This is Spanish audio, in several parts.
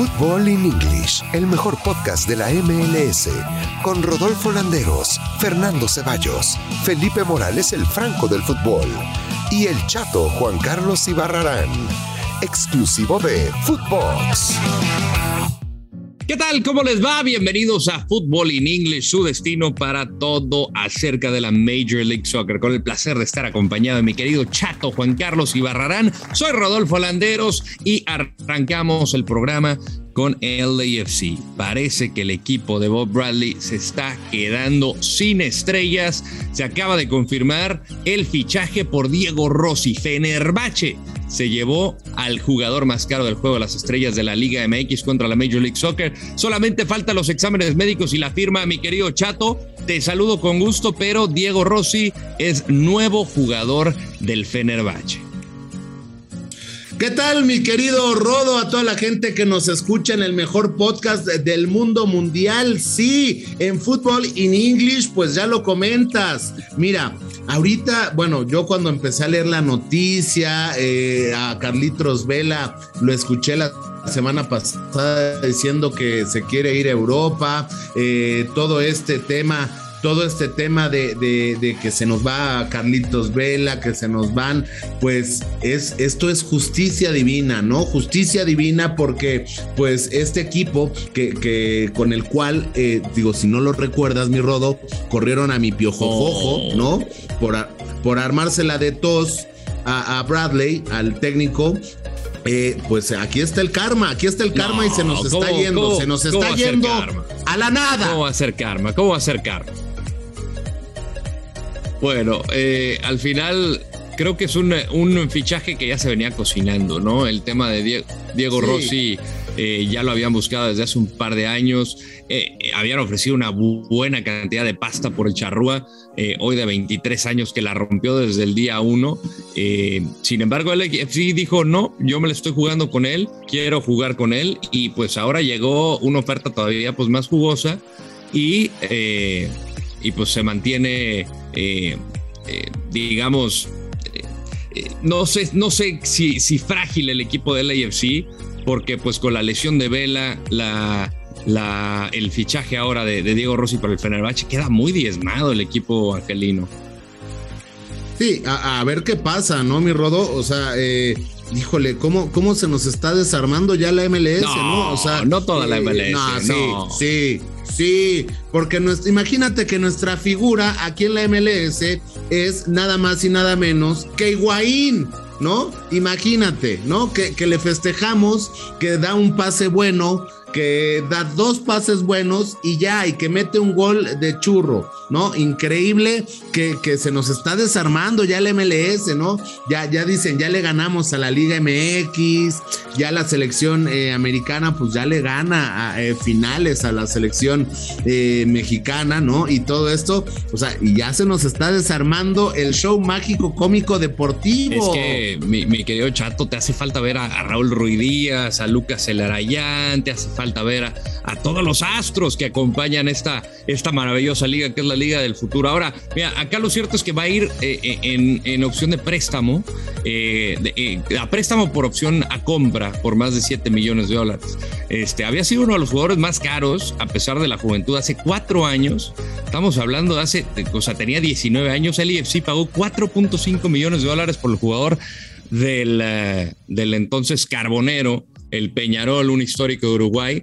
Football in English, el mejor podcast de la MLS, con Rodolfo Landeros, Fernando Ceballos, Felipe Morales, el Franco del fútbol, y el chato Juan Carlos Ibarrarán, exclusivo de Footbox. ¿Qué tal? ¿Cómo les va? Bienvenidos a Football in English, su destino para todo acerca de la Major League Soccer. Con el placer de estar acompañado de mi querido chato Juan Carlos Ibarrarán. Soy Rodolfo Landeros y arrancamos el programa con LAFC. Parece que el equipo de Bob Bradley se está quedando sin estrellas. Se acaba de confirmar el fichaje por Diego Rossi, Fenerbahce se llevó al jugador más caro del juego de las estrellas de la Liga MX contra la Major League Soccer. Solamente faltan los exámenes médicos y la firma, mi querido Chato. Te saludo con gusto, pero Diego Rossi es nuevo jugador del Fenerbahce. ¿Qué tal, mi querido Rodo? A toda la gente que nos escucha en el mejor podcast del mundo mundial. Sí, en Fútbol in English, pues ya lo comentas. Mira, ahorita, bueno, yo cuando empecé a leer la noticia, eh, a Carlitos Vela lo escuché la semana pasada diciendo que se quiere ir a Europa, eh, todo este tema todo este tema de, que se nos va a Carlitos Vela, que se nos van, pues es, esto es justicia divina, ¿no? Justicia divina porque pues este equipo que, que con el cual, eh, digo, si no lo recuerdas, mi Rodo, corrieron a mi piojojojo, oh. ¿no? Por, por armársela de tos a, Bradley, al técnico, eh, pues aquí está el karma, aquí está el karma y se nos está yendo, se nos está yendo a la nada. ¿Cómo va a ser karma? ¿Cómo va a ser karma? Bueno, eh, al final creo que es un, fichaje que ya se venía cocinando, ¿no? El tema de Diego, Rossi eh, ya lo habían buscado desde hace un par de años. Eh, habían ofrecido una buena cantidad de pasta por el Charrúa, hoy de 23 años que la rompió desde el día 1. sin embargo, el sí dijo, no, yo me la estoy jugando con él, quiero jugar con él y pues ahora llegó una oferta todavía pues más jugosa y, y pues se mantiene eh, eh, digamos, eh, no sé, no sé si, si, frágil el equipo del AFC, porque pues con la lesión de Vela, la, la, el fichaje ahora de, Diego Rossi para el Fenerbahce, queda muy diezmado el equipo angelino. Sí, a, ver qué pasa, ¿no, mi Rodo? O sea, híjole, ¿cómo, ¿cómo se nos está desarmando ya la MLS, ¿no? O sea, no toda la MLS. no, sí, sí. Sí, porque imagínate que nuestra figura aquí en la MLS es nada más y nada menos que Higuaín. ¿No? Imagínate, ¿no? Que, que le festejamos, que da un pase bueno, que da dos pases buenos y ya, y que mete un gol de churro, ¿no? Increíble que, que se nos está desarmando ya el MLS, ¿no? Ya, ya dicen, ya le ganamos a la Liga MX, ya la selección eh, americana, pues ya le gana a eh, finales a la selección eh, mexicana, ¿no? Y todo esto, o sea, y ya se nos está desarmando el show mágico, cómico, deportivo. Es que, mi, querido Chato, te hace falta ver a, Raúl Ruidías, a Lucas Elarayán, te hace falta ver a, todos los astros que acompañan esta, esta maravillosa liga que es la Liga del Futuro. Ahora, mira, acá lo cierto es que va a ir eh, eh, en, opción de préstamo, eh, a préstamo por opción a compra por más de 7 millones de dólares. Este, había sido uno de los jugadores más caros a pesar de la juventud hace cuatro años. Estamos hablando de hace, o sea, tenía 19 años. El IFC pagó 4.5 millones de dólares por el jugador del, del entonces Carbonero el Peñarol, un histórico de Uruguay.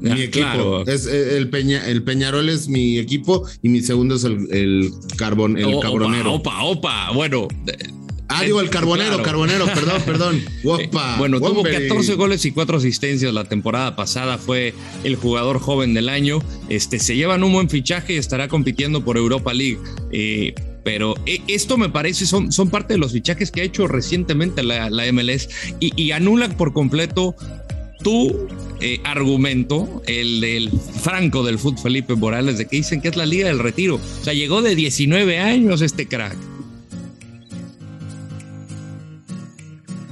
Mi ah, equipo. Es, eh, el, Peña, el Peñarol es mi equipo y mi segundo es el, carbón, el carbonero. Opa, opa, Bueno. Ah, digo el carbonero, carbonero, perdón, perdón. Opa, bueno, tuvo 14 goles y 4 asistencias la temporada pasada, fue el jugador joven del año. Este, se llevan un buen fichaje y estará compitiendo por Europa League. Eh, pero eh, esto me parece, son, son parte de los fichajes que ha hecho recientemente la, MLS y, y anulan por completo tu eh, argumento, el del Franco del fútbol Felipe Morales, de que dicen que es la Liga del Retiro. O sea, llegó de 19 años este crack.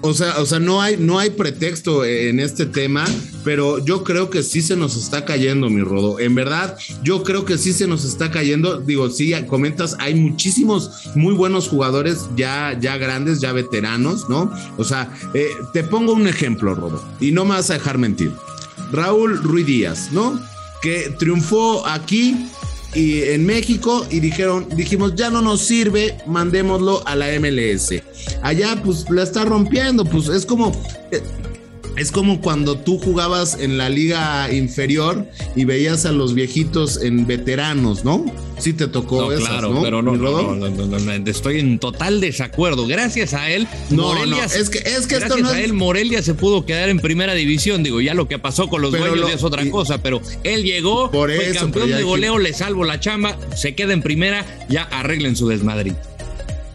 O sea, o sea, no hay, no hay pretexto en este tema, pero yo creo que sí se nos está cayendo, mi Rodo. En verdad, yo creo que sí se nos está cayendo. Digo, sí, comentas, hay muchísimos muy buenos jugadores ya, ya grandes, ya veteranos, ¿no? O sea, eh, te pongo un ejemplo, Rodo, y no me vas a dejar mentir. Raúl Ruiz Díaz, ¿no? Que triunfó aquí y en México y dijeron, dijimos, ya no nos sirve, mandémoslo a la MLS. Allá pues la está rompiendo, pues es como... Eh, es como cuando tú jugabas en la liga inferior y veías a los viejitos en veteranos, ¿no? Sí te tocó no, claro, pero no, no, no, estoy en total desacuerdo. Gracias a él, Morelia, es que es que gracias a él Morelia se pudo quedar en primera división. Digo, ya lo que pasó con los dueños es otra cosa, pero él llegó, por fue campeón de goleo, le salvo la chamba, se queda en primera, ya arreglen su desmadrito.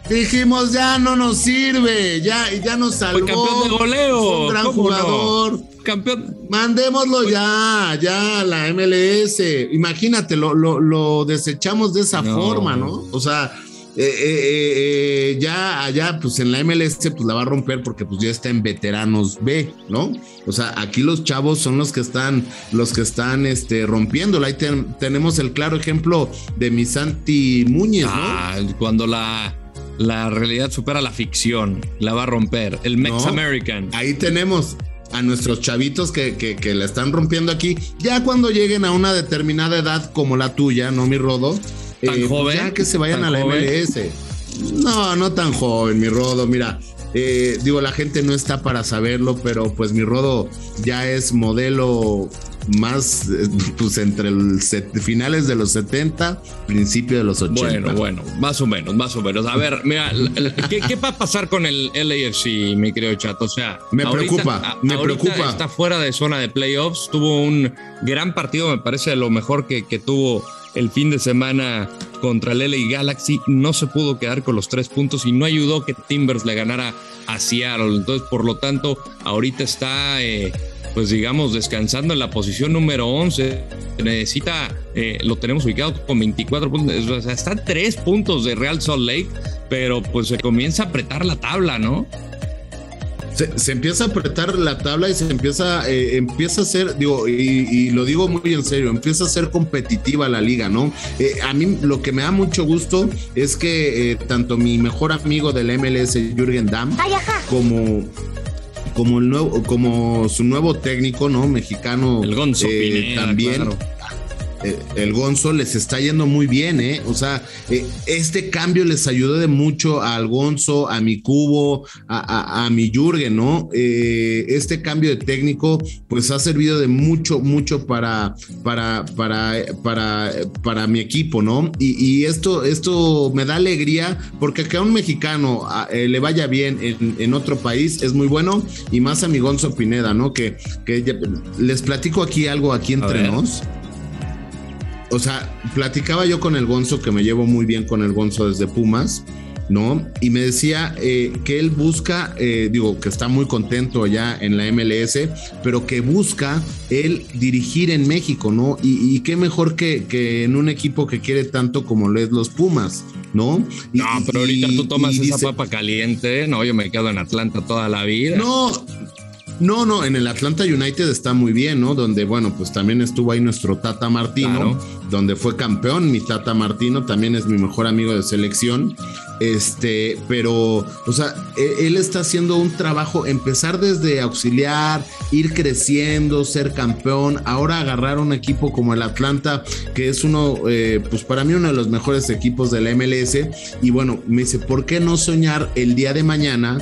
Dijimos, ya no nos sirve, ya, ya nos salvó. Fue campeón de goleo. un gran jugador. Campeón. Mandémoslo ya, ya a la MLS. Imagínate, lo, lo, desechamos de esa forma, ¿no? O sea, eh, eh, eh, ya allá, pues en la MLS, pues la va a romper porque pues ya está en veteranos B, ¿no? O sea, aquí los chavos son los que están, los que están este, rompiéndola. Ahí tenemos el claro ejemplo de mi Santi Muñez, ¿no? Ah, cuando la la realidad supera la ficción, la va a romper. El Mex American. ahí tenemos a nuestros chavitos que, que, la están rompiendo aquí. Ya cuando lleguen a una determinada edad como la tuya, ¿no, mi Rodo? ¿Tan eh, pues joven? Ya que se vayan a la MLS. No, no tan joven, mi Rodo. Mira, eh, digo, la gente no está para saberlo, pero pues mi Rodo ya es modelo más eh, pues entre el finales de los 70, principio de los 80. Bueno, bueno, más o menos, más o menos. A ver, mira, ¿qué, va a pasar con el LAFC, mi querido Chato? O sea, me preocupa, me preocupa. Está fuera de zona de playoffs, tuvo un gran partido, me parece lo mejor que, que tuvo el fin de semana contra el LA Galaxy. No se pudo quedar con los tres puntos y no ayudó que Timbers le ganara a Seattle. Entonces, por lo tanto, ahorita está eh, pues digamos, descansando en la posición número 11. Necesita, eh, lo tenemos ubicado con 24 puntos, o sea, está a 3 puntos de Real Salt Lake, pero pues se comienza a apretar la tabla, ¿no? Se, empieza a apretar la tabla y se empieza, eh, empieza a ser, digo, y, lo digo muy en serio, empieza a ser competitiva la liga, ¿no? Eh, a mí lo que me da mucho gusto es que tanto mi mejor amigo del MLS, Jürgen Damm, como como el nuevo, como su nuevo técnico, ¿no? Mexicano. El Gonzo eh, también. Eh, el Gonzo les está yendo muy bien, ¿eh? O sea, eh, este cambio les ayudó de mucho al Gonzo, a mi Cubo, a, a, mi Jürgen, ¿no? este cambio de técnico, pues ha servido de mucho, mucho para, para, para, para, para mi equipo, ¿no? Y, esto, esto me da alegría porque que a un mexicano le vaya bien en, otro país es muy bueno y más a mi Gonzo Pineda, ¿no? Que, que les platico aquí algo aquí entre nos o sea, platicaba yo con el Gonzo, que me llevo muy bien con el Gonzo desde Pumas, ¿no? Y me decía eh, que él busca, eh, digo, que está muy contento allá en la MLS, pero que busca él dirigir en México, ¿no? Y, qué mejor que, que, en un equipo que quiere tanto como lo es los Pumas, ¿no? no, pero ahorita tú tomas esa papa caliente, no, yo me quedo en Atlanta toda la vida. No, no, no, en el Atlanta United está muy bien, ¿no? Donde, bueno, pues también estuvo ahí nuestro Tata Martino, donde fue campeón. Mi Tata Martino también es mi mejor amigo de selección. Este, pero, o sea, e, él, está haciendo un trabajo, empezar desde auxiliar, ir creciendo, ser campeón, ahora agarrar un equipo como el Atlanta, que es uno, eh, pues para mí uno de los mejores equipos del MLS. Y bueno, me dice, ¿por qué no soñar el día de mañana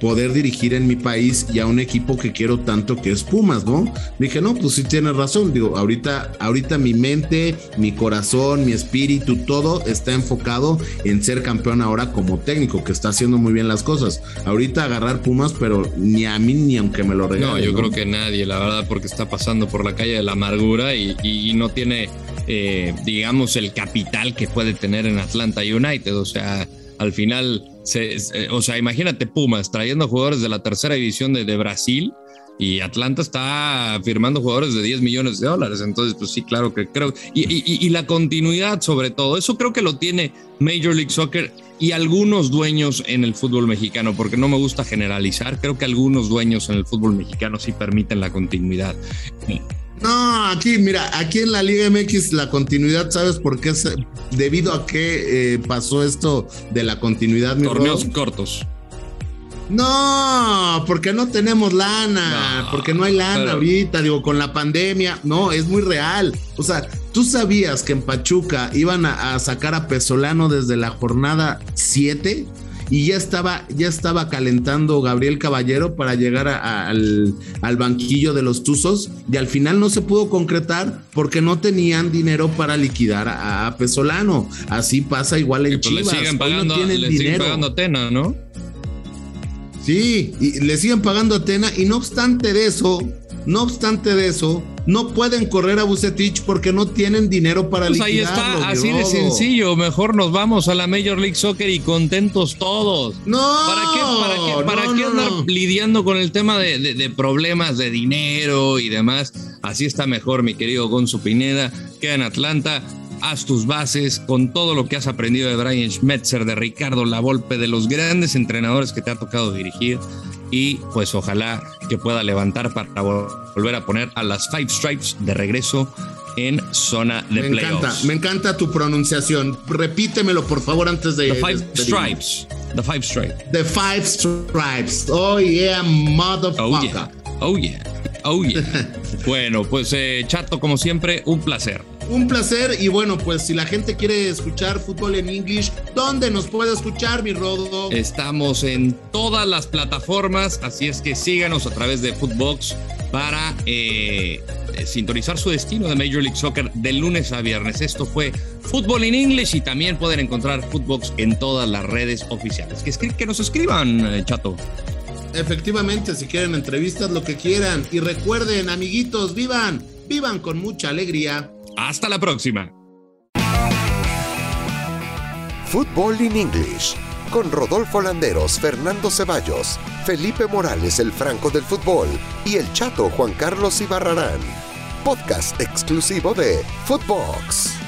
poder dirigir en mi país y a un equipo que quiero tanto que es Pumas, ¿no? Dije, no, pues sí tienes razón, digo, ahorita, ahorita mi mente, mi corazón, mi espíritu, todo está enfocado en ser campeón ahora como técnico, que está haciendo muy bien las cosas. Ahorita agarrar Pumas, pero ni a mí ni aunque me lo regalen. No, yo creo que nadie, la verdad, porque está pasando por la calle de la amargura y, no tiene, eh, digamos, el capital que puede tener en Atlanta United, o sea al final, o sea, imagínate Pumas trayendo jugadores de la tercera división de, Brasil y Atlanta está firmando jugadores de 10 millones de dólares. Entonces, pues sí, claro que creo. Y, la continuidad sobre todo, eso creo que lo tiene Major League Soccer y algunos dueños en el fútbol mexicano, porque no me gusta generalizar, creo que algunos dueños en el fútbol mexicano sí permiten la continuidad. No, aquí, mira, aquí en la Liga MX la continuidad, ¿sabes por qué? Debido a qué eh, pasó esto de la continuidad. Torneos cortos. No, porque no tenemos lana, porque no hay lana ahorita, digo, con la pandemia. No, es muy real. O sea, tú sabías que en Pachuca iban a, a sacar a Pesolano desde la jornada 7 y ya estaba, ya estaba calentando Gabriel Caballero para llegar al, banquillo de los Tuzos y al final no se pudo concretar porque no tenían dinero para liquidar a, Pesolano. Así pasa igual en pues Chivas. Le siguen pagando, no le siguen pagando a Tena, ¿no? Sí, y le siguen pagando a Tena y no obstante de eso, no obstante de eso, no pueden correr a Bucetich porque no tienen dinero para pues Ahí está, así de sencillo. Mejor nos vamos a la Major League Soccer y contentos todos. No. ¿Para qué, para qué, para qué andar lidiando con el tema de, problemas de dinero y demás? Así está mejor, mi querido Gonzo Pineda. Queda en Atlanta. Haz tus bases con todo lo que has aprendido de Brian Schmetzer, de Ricardo Lavolpe, de los grandes entrenadores que te ha tocado dirigir y pues ojalá que pueda levantar para volver a poner a las Five Stripes de regreso en zona de me Encanta, me encanta tu pronunciación. Repítemelo por favor antes de. The Five Stripes. The Five Stripes. The Five Stripes. Oh yeah, motherfucker. Oh yeah. Oh yeah. Oh yeah. bueno, pues eh, Chato, como siempre, un placer un placer y bueno, pues si la gente quiere escuchar fútbol en English, ¿dónde nos puede escuchar, mi Rodo? Estamos en todas las plataformas, así es que síganos a través de Footbox para eh, sintonizar su destino de Major League Soccer de lunes a viernes. Esto fue Fútbol en English y también pueden encontrar Footbox en todas las redes oficiales. Que, que nos escriban, eh, chato. Efectivamente, si quieren entrevistas, lo que quieran. Y recuerden, amiguitos, vivan, vivan con mucha alegría. Hasta la próxima. Fútbol in English con Rodolfo Landeros, Fernando Ceballos, Felipe Morales, el Franco del Fútbol y el Chato Juan Carlos Ibarrarán. Podcast exclusivo de Footbox.